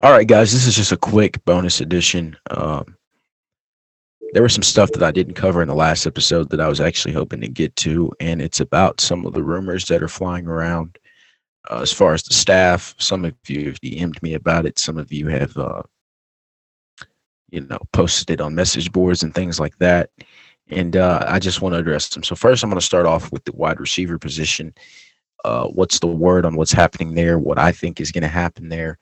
All right, guys, this is just a quick bonus edition. Um, there was some stuff that I didn't cover in the last episode that I was actually hoping to get to, and it's about some of the rumors that are flying around uh, as far as the staff. Some of you have DM'd me about it. Some of you have, uh, you know, posted it on message boards and things like that. And uh, I just want to address them. So first, I'm going to start off with the wide receiver position. Uh, what's the word on what's happening there? What I think is going to happen there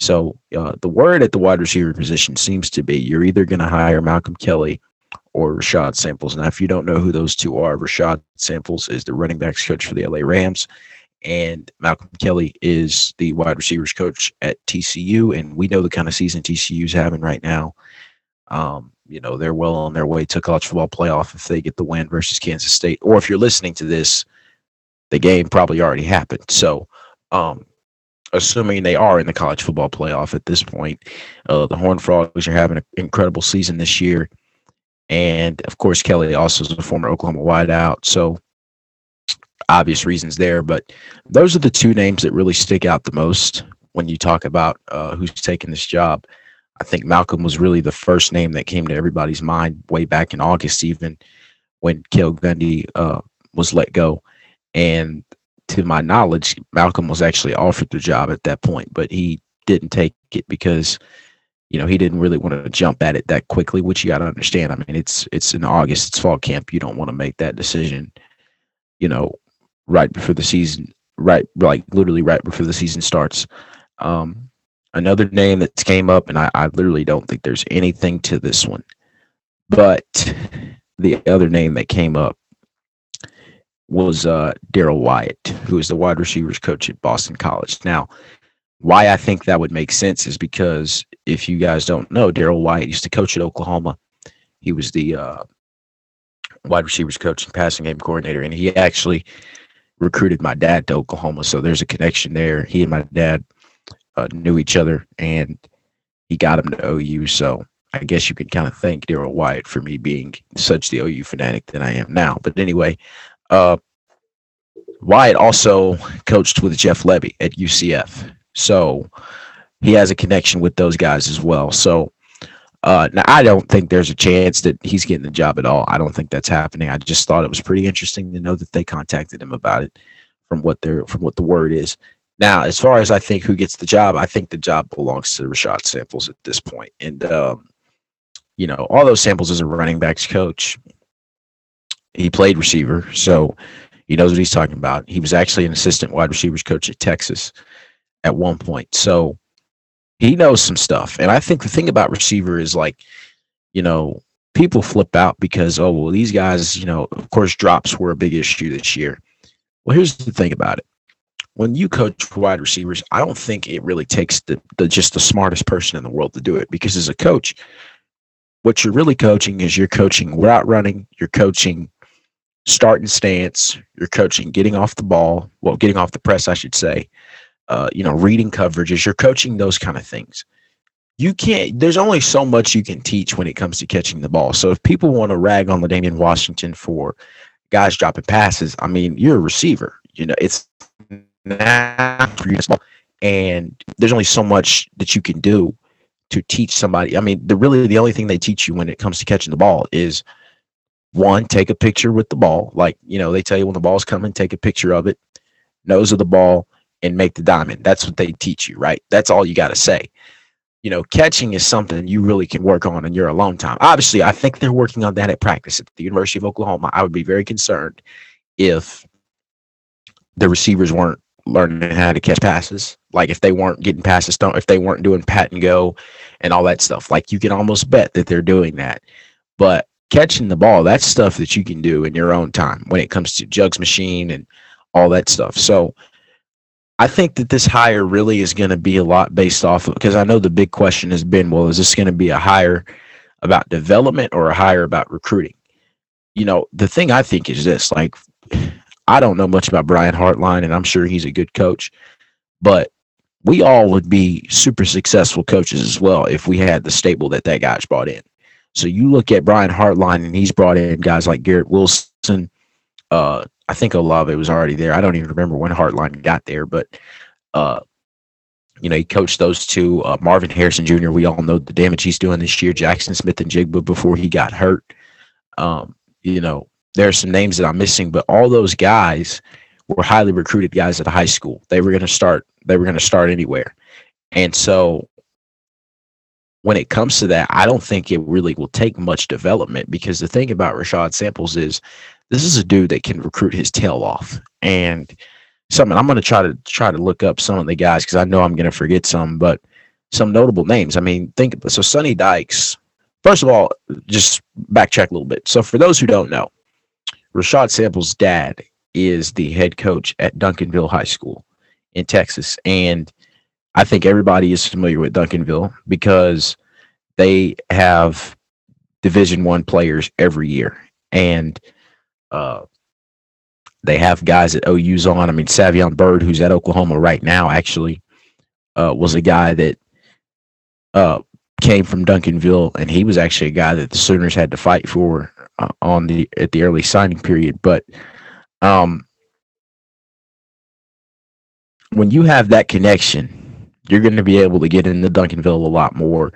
so uh, the word at the wide receiver position seems to be you're either going to hire Malcolm Kelly or Rashad Samples. Now, if you don't know who those two are, Rashad Samples is the running backs coach for the LA Rams, and Malcolm Kelly is the wide receivers coach at TCU. And we know the kind of season TCU's having right now. Um, you know, they're well on their way to college football playoff if they get the win versus Kansas State. Or if you're listening to this, the game probably already happened. So, um, assuming they are in the college football playoff at this point. Uh, the Horned Frogs are having an incredible season this year. And of course, Kelly also is a former Oklahoma wideout. So obvious reasons there. But those are the two names that really stick out the most when you talk about uh, who's taking this job. I think Malcolm was really the first name that came to everybody's mind way back in August, even when Cale Gundy uh, was let go. And to my knowledge, Malcolm was actually offered the job at that point, but he didn't take it because you know he didn't really want to jump at it that quickly. Which you got to understand. I mean, it's it's in August, it's fall camp. You don't want to make that decision, you know, right before the season, right like literally right before the season starts. Um, another name that came up, and I, I literally don't think there's anything to this one, but the other name that came up was uh, Darrell Wyatt, who is the wide receivers coach at Boston College. Now, why I think that would make sense is because if you guys don't know, Darrell Wyatt used to coach at Oklahoma. He was the uh, wide receivers coach and passing game coordinator, and he actually recruited my dad to Oklahoma. So there's a connection there. He and my dad uh, knew each other, and he got him to OU. So I guess you can kind of thank Darrell Wyatt for me being such the OU fanatic that I am now. But anyway, uh, Wyatt also coached with Jeff Lebby at UCF, so he has a connection with those guys as well. So uh, now I don't think there's a chance that he's getting the job at all. I don't think that's happening. I just thought it was pretty interesting to know that they contacted him about it from what they're from what the word is. Now, as far as I think who gets the job, I think the job belongs to Rashad Samples at this point. And um, you know, all those samples as a running backs coach, he played receiver, so he knows what he's talking about. He was actually an assistant wide receivers coach at Texas at one point, so he knows some stuff. And I think the thing about receiver is like, you know, people flip out because oh well, these guys, you know, of course, drops were a big issue this year. Well, here's the thing about it. When you coach wide receivers, I don't think it really takes the, the just the smartest person in the world to do it because as a coach, what you're really coaching is you're coaching route running, you're coaching starting stance, you're coaching getting off the ball, well, getting off the press, I should say, uh, you know, reading coverages, you're coaching those kind of things. You can't, there's only so much you can teach when it comes to catching the ball. So if people want to rag on L'Damian Washington for guys dropping passes, I mean, you're a receiver. You know, it's and there's only so much that you can do to teach somebody. I mean, the really the only thing they teach you when it comes to catching the ball is one, take a picture with the ball. Like, you know, they tell you when the ball's coming, take a picture of it, nose of the ball, and make the diamond. That's what they teach you, right? That's all you got to say. You know, catching is something you really can work on in your alone time. Obviously, I think they're working on that at practice at the University of Oklahoma. I would be very concerned if the receivers weren't learning how to catch passes. Like if they weren't getting passes, don't if they weren't doing pat and go and all that stuff. Like you can almost bet that they're doing that. But catching the ball, that's stuff that you can do in your own time when it comes to jugs machine and all that stuff. So I think that this hire really is going to be a lot based off of because I know the big question has been, well, is this going to be a hire about development or a hire about recruiting? You know, the thing I think is this like, I don't know much about Brian Hartline, and I'm sure he's a good coach, but we all would be super successful coaches as well if we had the stable that that guy's brought in. So you look at Brian Hartline, and he's brought in guys like Garrett Wilson. Uh, I think Olave was already there. I don't even remember when Hartline got there, but uh, You know, he coached those two. Uh, Marvin Harrison Jr. We all know the damage he's doing this year. Jackson Smith-Njigba before he got hurt. Um, you know, there are some names that I'm missing, but all those guys were highly recruited guys at high school. They were going to start. They were going to start anywhere, and so when it comes to that, I don't think it really will take much development because the thing about Rashad Samples is this is a dude that can recruit his tail off. And something I'm going to try to try to look up some of the guys because I know I'm going to forget some, but some notable names. I mean, think so. Sonny Dykes. First of all, just backtrack a little bit. So for those who don't know, Rashad Samples' dad is the head coach at Duncanville High School in Texas, and I think everybody is familiar with Duncanville because they have Division One players every year, and uh, they have guys at OU's on. I mean, Savion Byrd, who's at Oklahoma right now, actually uh, was a guy that uh, came from Duncanville, and he was actually a guy that the Sooners had to fight for uh, on the at the early signing period. But um, when you have that connection you're going to be able to get into Duncanville a lot more.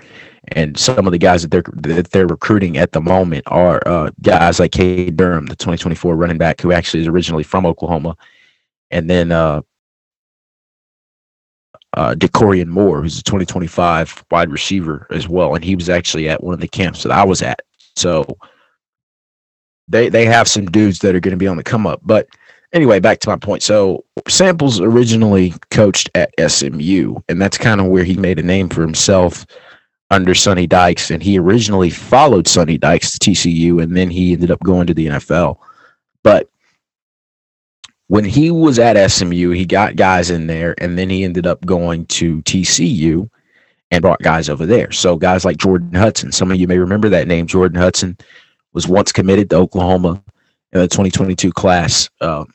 And some of the guys that they're that they're recruiting at the moment are uh, guys like Cade Durham, the 2024 running back, who actually is originally from Oklahoma, and then uh, uh, Dakorien Moore, who's a 2025 wide receiver as well, and he was actually at one of the camps that I was at. So they they have some dudes that are going to be on the come up, but anyway, back to my point. So Samples originally coached at SMU, and that's kind of where he made a name for himself under Sonny Dykes. And he originally followed Sonny Dykes to TCU, and then he ended up going to the NFL. But when he was at SMU, he got guys in there, and then he ended up going to TCU and brought guys over there. So guys like Jordan Hudson, some of you may remember that name. Jordan Hudson was once committed to Oklahoma in the 2022 class. Um,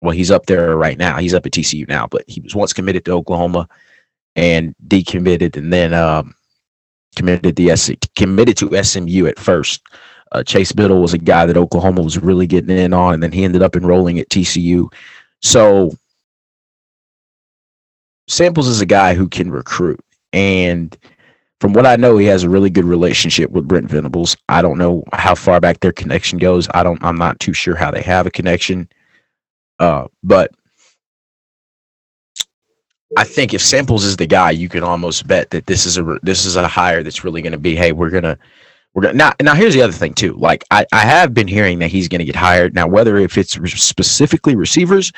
well, he's up there right now. He's up at TCU now, but he was once committed to Oklahoma and decommitted, and then um, committed the S committed to SMU at first. Uh, Chase Biddle was a guy that Oklahoma was really getting in on, and then he ended up enrolling at TCU. So Samples is a guy who can recruit, and from what I know, he has a really good relationship with Brent Venables. I don't know how far back their connection goes. I don't. I'm not too sure how they have a connection. Uh, but I think if Samples is the guy, you can almost bet that this is a this is a hire that's really going to be. Hey, we're gonna we're gonna now. Now here's the other thing too. Like I I have been hearing that he's going to get hired. Now whether if it's specifically receivers,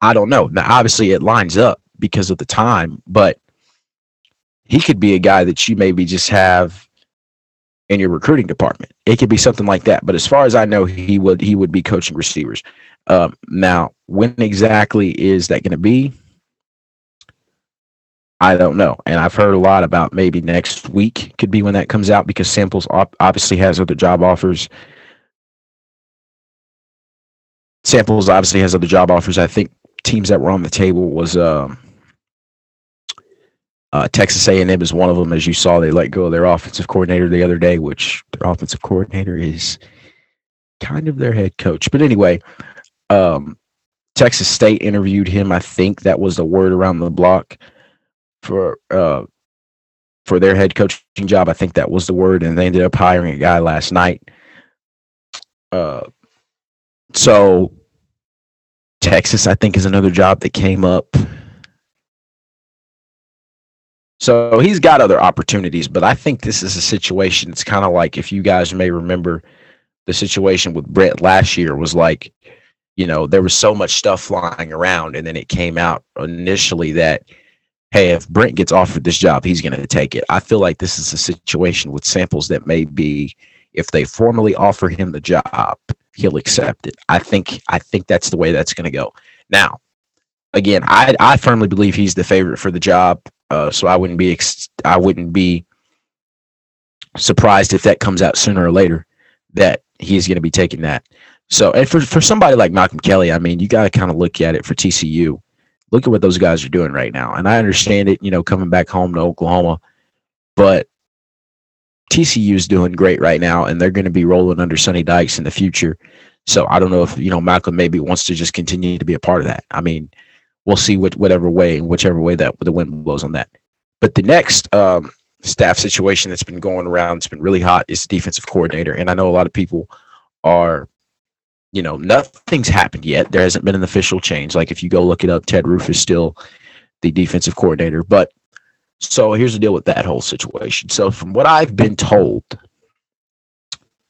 I don't know. Now obviously it lines up because of the time, but he could be a guy that you maybe just have in your recruiting department. It could be something like that. But as far as I know, he would he would be coaching receivers. Um, now, when exactly is that going to be? I don't know. And I've heard a lot about maybe next week could be when that comes out because Samples obviously has other job offers. Samples obviously has other job offers. I think teams that were on the table was um, uh, Texas A&M is one of them. As you saw, they let go of their offensive coordinator the other day, which their offensive coordinator is kind of their head coach. But anyway, um, Texas State interviewed him. I think that was the word around the block for uh, for their head coaching job. I think that was the word, and they ended up hiring a guy last night. Uh, so Texas, I think, is another job that came up. So he's got other opportunities, but I think this is a situation. It's kind of like if you guys may remember the situation with Brent last year was like you know, there was so much stuff flying around, and then it came out initially that, hey, if Brent gets offered this job, he's going to take it. I feel like this is a situation with samples that may be, if they formally offer him the job, he'll accept it. I think, I think that's the way that's going to go. Now, again, I I firmly believe he's the favorite for the job, uh, so I wouldn't be ex- I wouldn't be surprised if that comes out sooner or later that he's going to be taking that. So, and for, for somebody like Malcolm Kelly, I mean, you got to kind of look at it for TCU. Look at what those guys are doing right now. And I understand it, you know, coming back home to Oklahoma, but TCU is doing great right now, and they're going to be rolling under Sonny Dykes in the future. So I don't know if, you know, Malcolm maybe wants to just continue to be a part of that. I mean, we'll see what whatever way, whichever way that the wind blows on that. But the next um, staff situation that's been going around, it's been really hot, is defensive coordinator, and I know a lot of people are you know, nothing's happened yet. There hasn't been an official change. Like if you go look it up, Ted Roof is still the defensive coordinator. But so here's the deal with that whole situation. So from what I've been told,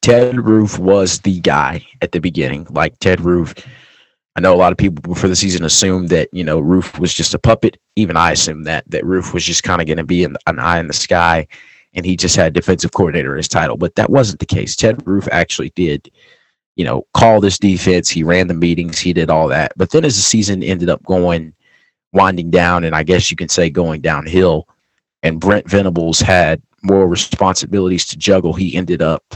Ted Roof was the guy at the beginning. Like Ted Roof, I know a lot of people before the season assumed that you know Roof was just a puppet. Even I assumed that that Roof was just kind of going to be an, an eye in the sky, and he just had defensive coordinator as title. But that wasn't the case. Ted Roof actually did you know, call this defense. He ran the meetings. He did all that. But then as the season ended up going, winding down, and I guess you can say going downhill, and Brent Venables had more responsibilities to juggle, he ended up,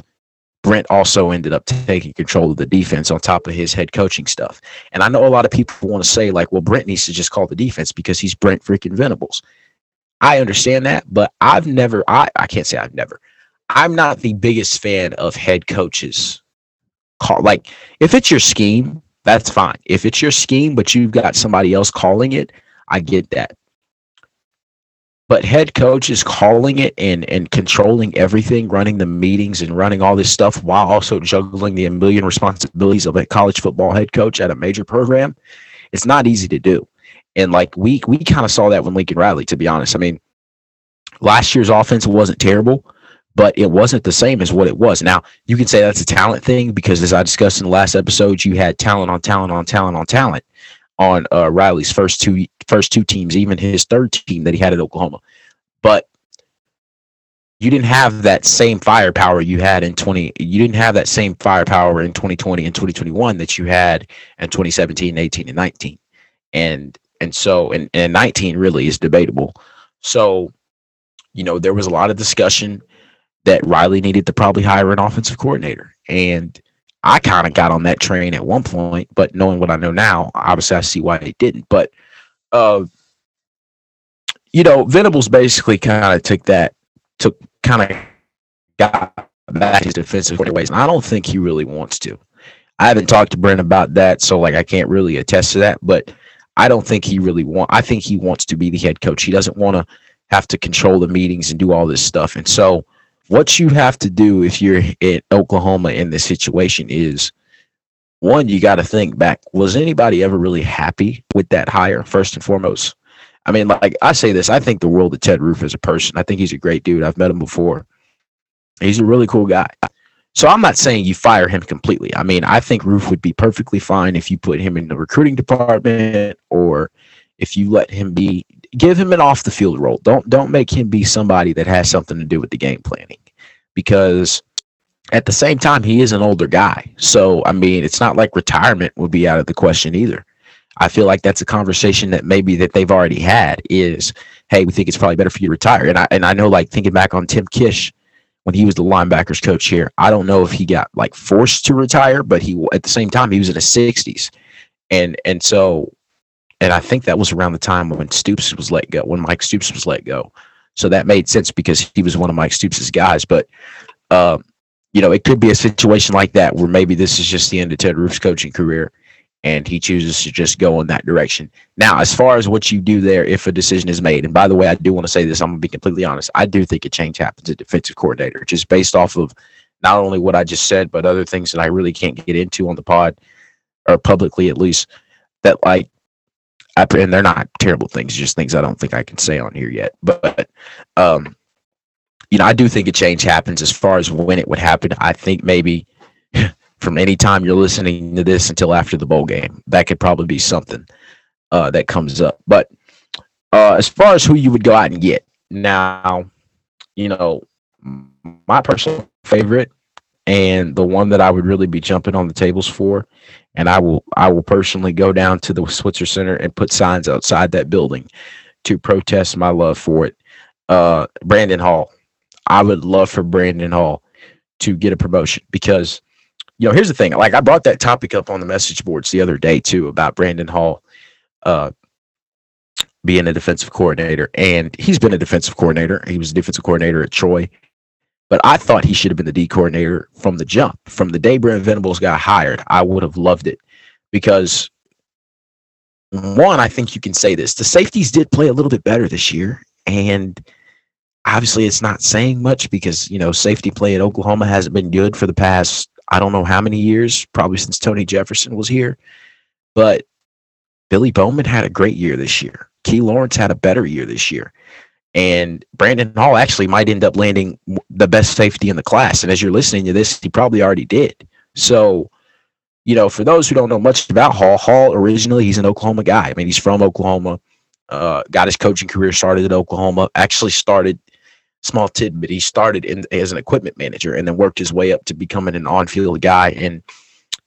Brent also ended up taking control of the defense on top of his head coaching stuff. And I know a lot of people want to say, like, well, Brent needs to just call the defense because he's Brent freaking Venables. I understand that, but I've never, I, I can't say I've never, I'm not the biggest fan of head coaches call like if it's your scheme, that's fine. If it's your scheme, but you've got somebody else calling it, I get that. But head coach is calling it and and controlling everything, running the meetings and running all this stuff while also juggling the million responsibilities of a college football head coach at a major program. It's not easy to do. And like we we kind of saw that when Lincoln Riley, to be honest. I mean, last year's offense wasn't terrible, but it wasn't the same as what it was. Now, you can say that's a talent thing because, as I discussed in the last episode, you had talent on talent on talent on talent on uh, Riley's first two first two teams, even his third team that he had at Oklahoma. But you didn't have that same firepower you had in 20 you didn't have that same firepower in 2020 and 2021 that you had in 2017 18 and 19 and and so and, and 19 really is debatable so you know there was a lot of discussion that Riley needed to probably hire an offensive coordinator. And I kind of got on that train at one point, but knowing what I know now, obviously I see why they didn't. But uh, you know, Venables basically kind of took that, took kind of got back his defensive ways. And I don't think he really wants to. I haven't talked to Brent about that, so like I can't really attest to that. But I don't think he really want. I think he wants to be the head coach. He doesn't want to have to control the meetings and do all this stuff. And so what you have to do if you're in Oklahoma in this situation is one, you got to think back. Was anybody ever really happy with that hire, first and foremost? I mean, like I say this, I think the world of Ted Roof as a person. I think he's a great dude. I've met him before. He's a really cool guy. So I'm not saying you fire him completely. I mean, I think Roof would be perfectly fine if you put him in the recruiting department or if you let him be give him an off the field role. Don't don't make him be somebody that has something to do with the game planning, because at the same time he is an older guy. So I mean, it's not like retirement would be out of the question either. I feel like that's a conversation that maybe that they've already had is, hey, we think it's probably better for you to retire. And I and I know like thinking back on Tim Kish when he was the linebackers coach here, I don't know if he got like forced to retire, but he at the same time he was in his 60s. And and so and I think that was around the time when Stoops was let go, when Mike Stoops was let go. So that made sense because he was one of Mike Stoops' guys. But, uh, you know, it could be a situation like that where maybe this is just the end of Ted Roof's coaching career and he chooses to just go in that direction. Now, as far as what you do there, if a decision is made, and by the way, I do want to say this, I'm going to be completely honest. I do think a change happens at defensive coordinator, just based off of not only what I just said, but other things that I really can't get into on the pod or publicly at least. That, like, I, and they're not terrible things, just things I don't think I can say on here yet. But, um, you know, I do think a change happens as far as when it would happen. I think maybe from any time you're listening to this until after the bowl game, that could probably be something uh, that comes up. But uh, as far as who you would go out and get now, you know, my personal favorite and the one that I would really be jumping on the tables for and I will I will personally go down to the Switzer Center and put signs outside that building to protest my love for it. Uh, Brandon Hall, I would love for Brandon Hall to get a promotion because you know here's the thing. Like I brought that topic up on the message boards the other day too about Brandon Hall. Uh, being a defensive coordinator, and he's been a defensive coordinator. He was a defensive coordinator at Troy. But I thought he should have been the D coordinator from the jump. From the day Brent Venables got hired, I would have loved it because one, I think you can say this: the safeties did play a little bit better this year, and obviously it's not saying much because you know safety play at Oklahoma hasn't been good for the past I don't know how many years, probably since Tony Jefferson was here. But Billy Bowman had a great year this year. Key Lawrence had a better year this year. And Brandon Hall actually might end up landing the best safety in the class. And as you're listening to this, he probably already did. So, you know, for those who don't know much about Hall, Hall originally he's an Oklahoma guy. I mean, he's from Oklahoma. Uh, got his coaching career started at Oklahoma. Actually started small tidbit. He started in, as an equipment manager and then worked his way up to becoming an on-field guy. And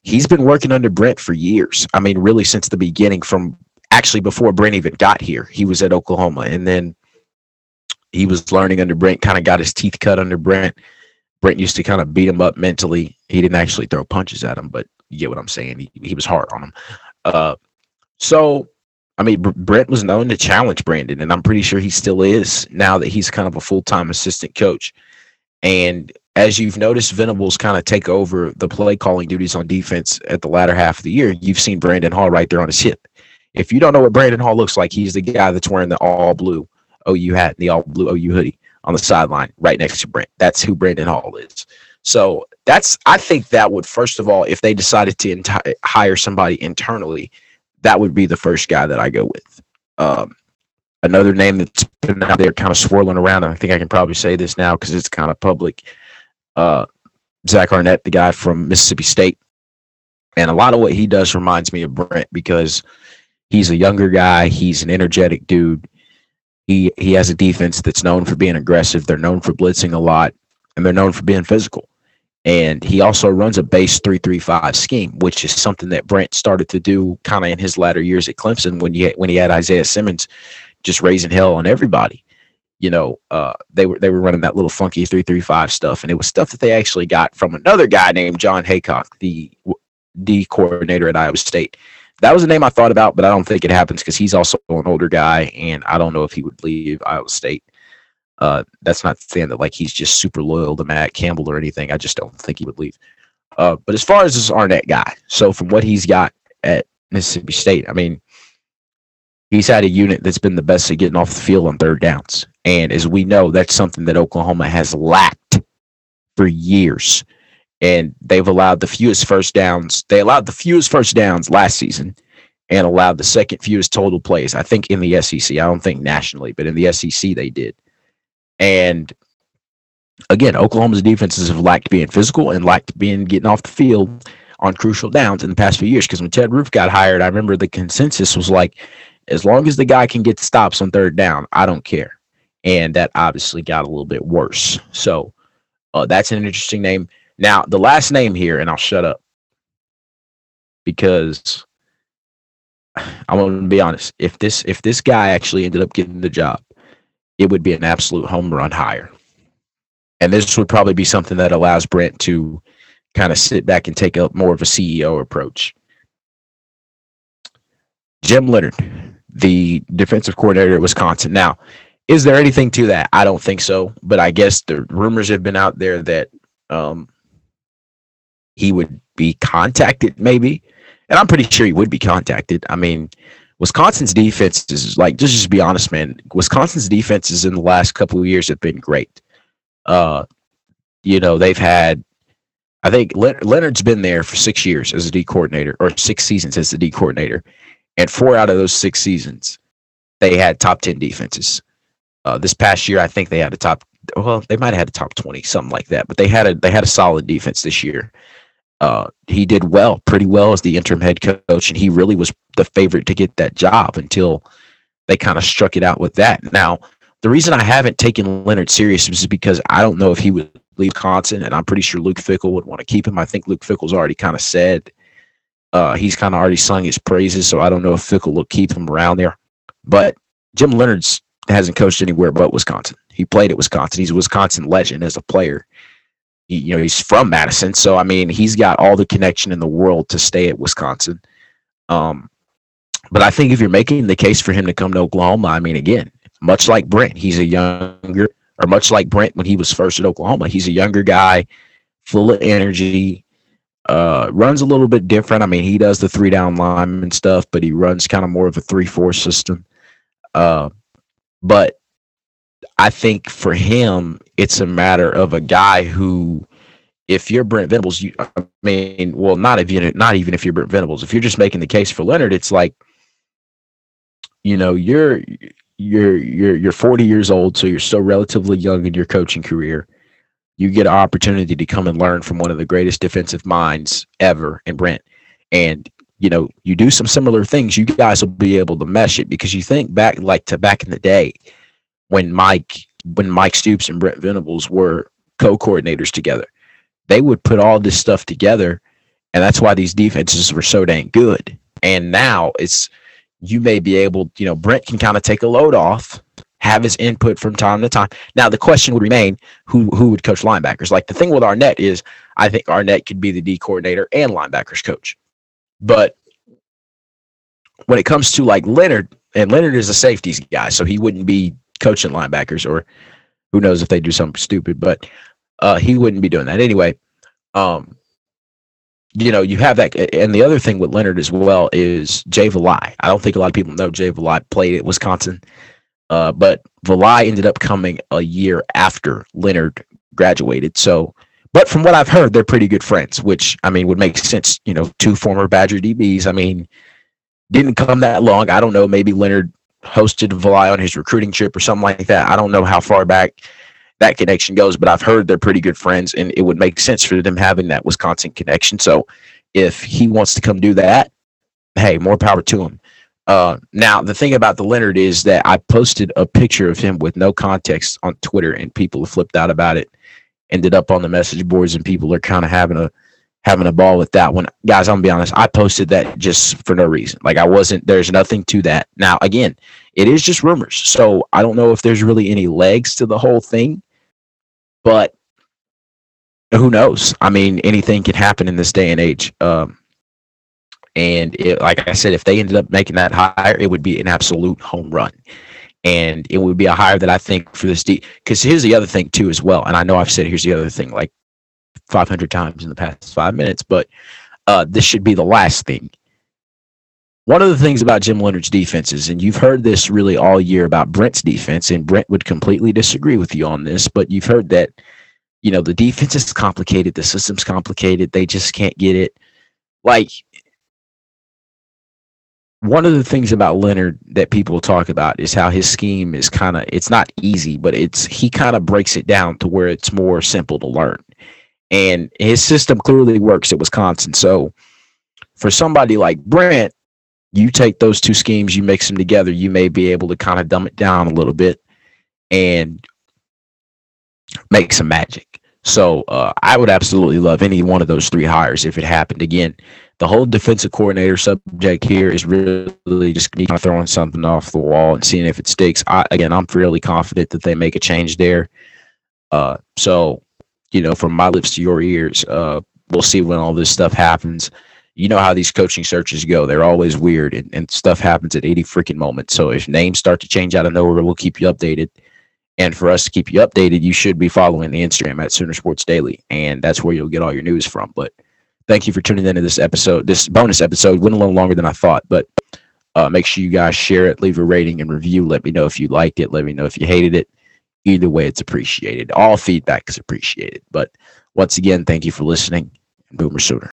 he's been working under Brent for years. I mean, really since the beginning, from actually before Brent even got here, he was at Oklahoma, and then he was learning under Brent. Kind of got his teeth cut under Brent. Brent used to kind of beat him up mentally. He didn't actually throw punches at him, but you get what I'm saying. He, he was hard on him. Uh, so I mean, Brent was known to challenge Brandon, and I'm pretty sure he still is now that he's kind of a full time assistant coach. And as you've noticed, Venables kind of take over the play calling duties on defense at the latter half of the year. You've seen Brandon Hall right there on his hip. If you don't know what Brandon Hall looks like, he's the guy that's wearing the all blue OU hat and the all blue OU hoodie on the sideline right next to Brent. That's who Brandon Hall is. So that's, I think that would, first of all, if they decided to enti- hire somebody internally, that would be the first guy that I go with. Um, another name that's been out there kind of swirling around, and I think I can probably say this now because it's kind of public. Uh, Zach Arnett, the guy from Mississippi State. And a lot of what he does reminds me of Brent because he's a younger guy. He's an energetic dude. He he has a defense that's known for being aggressive. They're known for blitzing a lot, and they're known for being physical. And he also runs a base 335 scheme, which is something that Brent started to do kind of in his latter years at Clemson when he when he had Isaiah Simmons just raising hell on everybody. You know, uh, they were they were running that little funky 335 stuff, and it was stuff that they actually got from another guy named Jon Heacock, the D coordinator at Iowa State. That was a name I thought about, but I don't think it happens because he's also an older guy, and I don't know if he would leave Iowa State. Uh, that's not saying that like he's just super loyal to Matt Campbell or anything. I just don't think he would leave. Uh, but as far as this Arnett guy, so from what he's got at Mississippi State, I mean, he's had a unit that's been the best at getting off the field on third downs. And as we know, that's something that Oklahoma has lacked for years. And they've allowed the fewest first downs. They allowed the fewest first downs last season and allowed the second fewest total plays. I think in the SEC. I don't think nationally, but in the SEC they did. And again, Oklahoma's defenses have lacked being physical and lacked being getting off the field on crucial downs in the past few years. Because when Ted Roof got hired, I remember the consensus was like, as long as the guy can get stops on third down, I don't care. And that obviously got a little bit worse. So uh, that's an interesting name. Now, the last name here, and I'll shut up because I'm going to be honest. If this if this guy actually ended up getting the job, it would be an absolute home run hire. And this would probably be something that allows Brent to kind of sit back and take up more of a CEO approach. Jim Leonhard, the defensive coordinator at Wisconsin. Now, is there anything to that? I don't think so, but I guess the rumors have been out there that um, he would be contacted, maybe. And I'm pretty sure he would be contacted. I mean, Wisconsin's defense is like just just be honest, man. Wisconsin's defenses in the last couple of years have been great. Uh, you know they've had, I think Leonhard's been there for six years as a D coordinator or six seasons as the D coordinator, and four out of those six seasons, they had top ten defenses. Uh, this past year, I think they had a top. Well, they might have had a top twenty, something like that. But they had a they had a solid defense this year uh, he did well, pretty well as the interim head coach, and he really was the favorite to get that job until they kind of struck it out with that. Now, the reason I haven't taken Leonhard serious is because I don't know if he would leave Wisconsin, and I'm pretty sure Luke Fickell would want to keep him. I think Luke Fickell's already kind of said uh, he's kind of already sung his praises, so I don't know if Fickell will keep him around there. But Jim Leonhard's hasn't coached anywhere but Wisconsin. He played at Wisconsin. He's a Wisconsin legend as a player you know, he's from Madison, so I mean, he's got all the connection in the world to stay at Wisconsin. Um, but I think if you're making the case for him to come to Oklahoma, I mean, again, much like Brent, he's a younger, or much like Brent when he was first at Oklahoma, he's a younger guy, full of energy. Uh, runs a little bit different. I mean, he does the three down line and stuff, but he runs kind of more of a three four system. Uh, but I think for him, it's a matter of a guy who, if you're Brent Venables, you, I mean, well, not even not even if you're Brent Venables, if you're just making the case for Leonhard, it's like, you know, you're you're you're you're 40 years old, so you're still relatively young in your coaching career you get an opportunity to come and learn from one of the greatest defensive minds ever in Brent. And you know, you do some similar things, you guys will be able to mesh it because you think back like to back in the day when Mike when Mike Stoops and Brent Venables were co-coordinators together. They would put all this stuff together, and that's why these defenses were so dang good. And now it's you may be able, you know, Brent can kind of take a load off have his input from time to time. Now the question would remain who who would coach linebackers. Like the thing with Arnett is I think Arnett could be the D coordinator and linebackers coach. But when it comes to like Leonhard, and Leonhard is a safeties guy, so he wouldn't be coaching linebackers or who knows if they do something stupid, but uh, he wouldn't be doing that anyway. Um, you know, you have that, and the other thing with Leonhard as well is Jay Valai. I don't think a lot of people know Jay Valai played at Wisconsin. Uh, but Valai ended up coming a year after Leonhard graduated. So, but from what I've heard, they're pretty good friends, which I mean would make sense. You know, two former Badger DBs. I mean, didn't come that long. I don't know. Maybe Leonhard hosted Valai on his recruiting trip or something like that. I don't know how far back that connection goes, but I've heard they're pretty good friends, and it would make sense for them having that Wisconsin connection. So, if he wants to come do that, hey, more power to him. Uh, now the thing about the Leonhard is that I posted a picture of him with no context on Twitter, and people flipped out about it. Ended up on the message boards, and people are kind of having a having a ball with that one. Guys, I'm gonna be honest. I posted that just for no reason. Like I wasn't. There's nothing to that. Now, again, it is just rumors, so I don't know if there's really any legs to the whole thing. But who knows? I mean, anything can happen in this day and age. Um, and it, like I said, if they ended up making that hire, it would be an absolute home run. And it would be a hire that I think for this deep. Because here's the other thing, too, as well. And I know I've said here's the other thing like 500 times in the past five minutes, but uh, this should be the last thing. One of the things about Jim Leonhard's defenses, and you've heard this really all year about Brent's defense, and Brent would completely disagree with you on this, but you've heard that, you know, the defense is complicated, the system's complicated, they just can't get it. Like, one of the things about Leonhard that people talk about is how his scheme is kind of it's not easy, but it's he kind of breaks it down to where it's more simple to learn. And his system clearly works at Wisconsin. So for somebody like Brent, you take those two schemes, you mix them together, you may be able to kind of dumb it down a little bit and make some magic. So uh, I would absolutely love any one of those three hires if it happened. Again, the whole defensive coordinator subject here is really just me kind of throwing something off the wall and seeing if it sticks. I, again, I'm fairly confident that they make a change there. Uh, so, you know, from my lips to your ears, uh, we'll see when all this stuff happens. You know how these coaching searches go; they're always weird, and, and stuff happens at 80 freaking moments. So if names start to change out of nowhere, we'll keep you updated. And for us to keep you updated, you should be following the Instagram at Sooner Sports Daily, and that's where you'll get all your news from. But thank you for tuning into this episode, this bonus episode. Went a little longer than I thought, but uh, make sure you guys share it, leave a rating and review. Let me know if you liked it. Let me know if you hated it. Either way, it's appreciated. All feedback is appreciated. But once again, thank you for listening. Boomer Sooner.